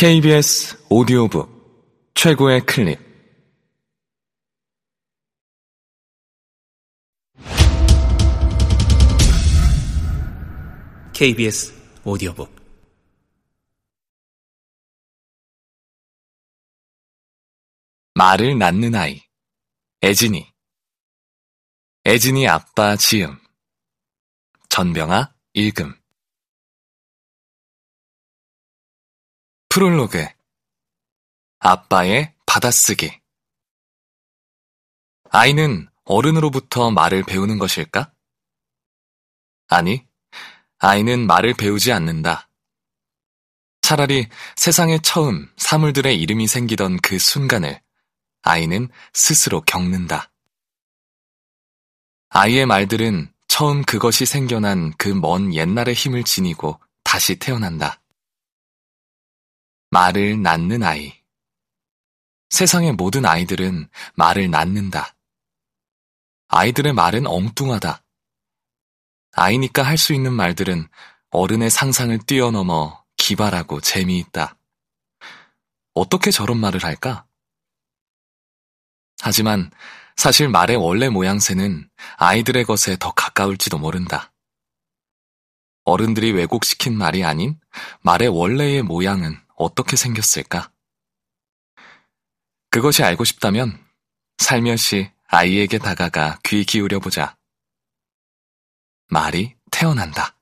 KBS 오디오북 최고의 클립. KBS 오디오북. 말을 낳는 아이 애진이. 애진이 아빠 지음. 전병아 읽음 프롤로그 아빠의 받아쓰기 아이는 어른으로부터 말을 배우는 것일까? 아니, 아이는 말을 배우지 않는다. 차라리 세상에 처음 사물들의 이름이 생기던 그 순간을 아이는 스스로 겪는다. 아이의 말들은 처음 그것이 생겨난 그 먼 옛날의 힘을 지니고 다시 태어난다. 말을 낳는 아이. 세상의 모든 아이들은 말을 낳는다. 아이들의 말은 엉뚱하다. 아이니까 할 수 있는 말들은 어른의 상상을 뛰어넘어 기발하고 재미있다. 어떻게 저런 말을 할까? 하지만 사실 말의 원래 모양새는 아이들의 것에 더 가까울지도 모른다. 어른들이 왜곡시킨 말이 아닌 말의 원래의 모양은 어떻게 생겼을까? 그것이 알고 싶다면 살며시 아이에게 다가가 귀 기울여 보자. 말이 태어난다.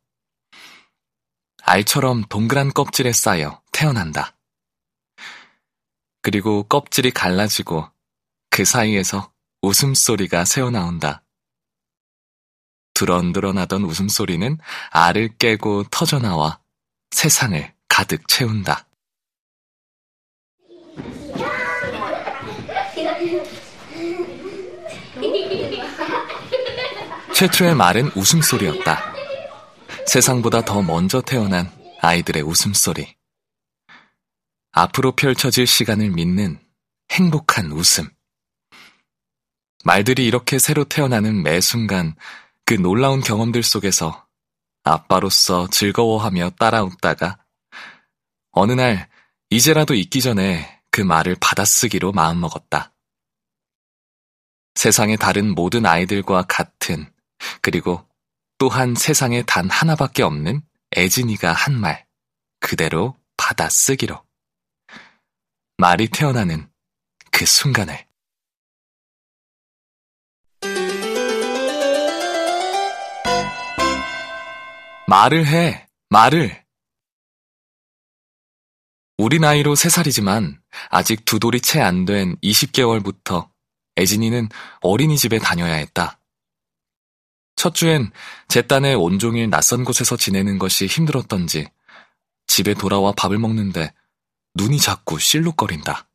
알처럼 동그란 껍질에 쌓여 태어난다. 그리고 껍질이 갈라지고 그 사이에서 웃음소리가 새어나온다. 두런두런하던 웃음소리는 알을 깨고 터져나와 세상을 가득 채운다. 최초의 말은 웃음소리였다. 세상보다 더 먼저 태어난 아이들의 웃음소리. 앞으로 펼쳐질 시간을 믿는 행복한 웃음. 말들이 이렇게 새로 태어나는 매 순간 그 놀라운 경험들 속에서 아빠로서 즐거워하며 따라웃다가 어느 날 이제라도 잊기 전에 그 말을 받아쓰기로 마음먹었다. 세상의 다른 모든 아이들과 같은 그리고 또한 세상에 단 하나밖에 없는 애진이가 한 말 그대로 받아 쓰기로 말이 태어나는 그 순간을 말을 해, 말을. 우리 나이로 3살이지만 아직 두 돌이 채 안 된 20개월부터 애진이는 어린이집에 다녀야 했다. 첫 주엔 제 딴에 온종일 낯선 곳에서 지내는 것이 힘들었던지 집에 돌아와 밥을 먹는데 눈이 자꾸 실룩거린다.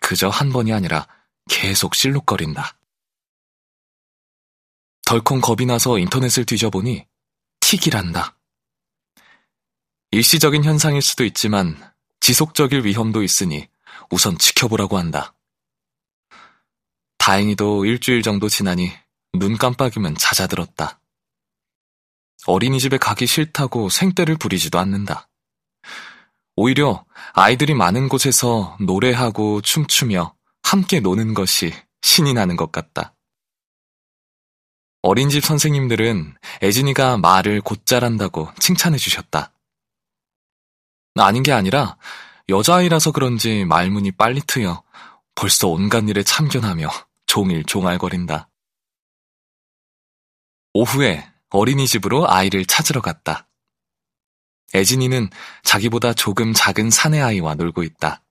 그저 한 번이 아니라 계속 실룩거린다. 덜컹 겁이 나서 인터넷을 뒤져보니 틱이란다. 일시적인 현상일 수도 있지만 지속적일 위험도 있으니 우선 지켜보라고 한다. 다행히도 일주일 정도 지나니 눈 깜빡이면 잦아들었다. 어린이집에 가기 싫다고 생떼를 부리지도 않는다. 오히려 아이들이 많은 곳에서 노래하고 춤추며 함께 노는 것이 신이 나는 것 같다. 어린집 선생님들은 애진이가 말을 곧 잘 한다고 칭찬해 주셨다. 아닌 게 아니라 여자아이라서 그런지 말문이 빨리 트여 벌써 온갖 일에 참견하며 종일 종알거린다. 오후에 어린이집으로 아이를 찾으러 갔다. 애진이는 자기보다 조금 작은 사내아이와 놀고 있다.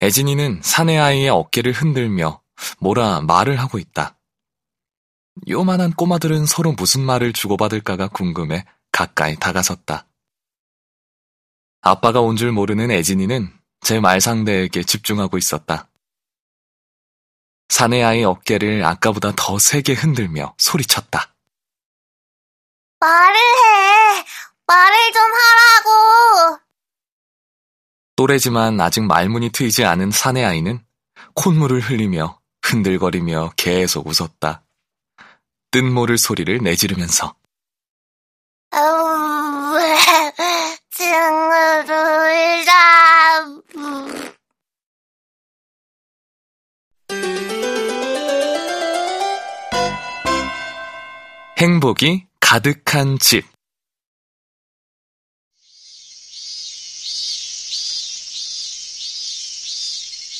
애진이는 사내아이의 어깨를 흔들며 뭐라 말을 하고 있다. 요만한 꼬마들은 서로 무슨 말을 주고받을까가 궁금해 가까이 다가섰다. 아빠가 온 줄 모르는 애진이는 제 말상대에게 집중하고 있었다. 사내아이 어깨를 아까보다 더 세게 흔들며 소리쳤다. 말을 해! 말을 좀 하라고! 또래지만 아직 말문이 트이지 않은 사내아이는 콧물을 흘리며 흔들거리며 계속 웃었다. 뜬 모를 소리를 내지르면서 행복이 가득한 집.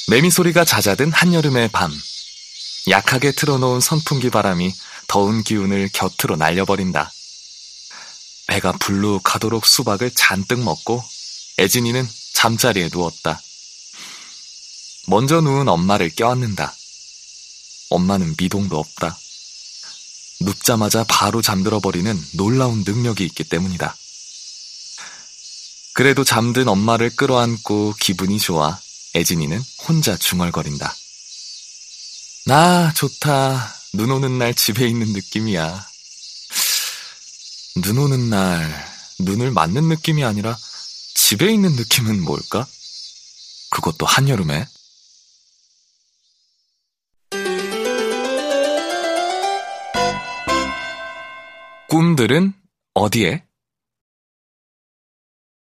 매미 소리가 잦아든 한여름의 밤. 약하게 틀어놓은 선풍기 바람이 더운 기운을 곁으로 날려버린다. 배가 불룩하도록 수박을 잔뜩 먹고 애진이는 잠자리에 누웠다. 먼저 누운 엄마를 껴안는다. 엄마는 미동도 없다. 눕자마자 바로 잠들어 버리는 놀라운 능력이 있기 때문이다. 그래도 잠든 엄마를 끌어안고 기분이 좋아 애진이는 혼자 중얼거린다. 나 좋다. 눈 오는 날 집에 있는 느낌이야. 눈 오는 날 눈을 맞는 느낌이 아니라 집에 있는 느낌은 뭘까? 그것도 한여름에? 꿈들은 어디에?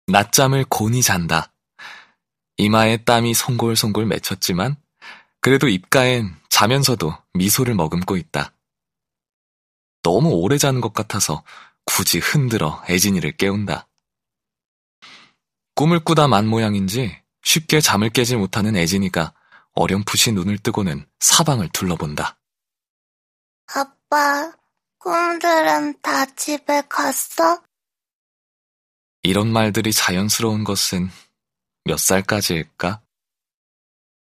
낮잠을 곤히 잔다. 이마에 땀이 송골송골 맺혔지만 그래도 입가엔 자면서도 미소를 머금고 있다. 너무 오래 자는 것 같아서 굳이 흔들어 애진이를 깨운다. 꿈을 꾸다 만 모양인지 쉽게 잠을 깨지 못하는 애진이가 어렴풋이 눈을 뜨고는 사방을 둘러본다. 아빠, 꿈들은 다 집에 갔어? 이런 말들이 자연스러운 것은 몇 살까지일까?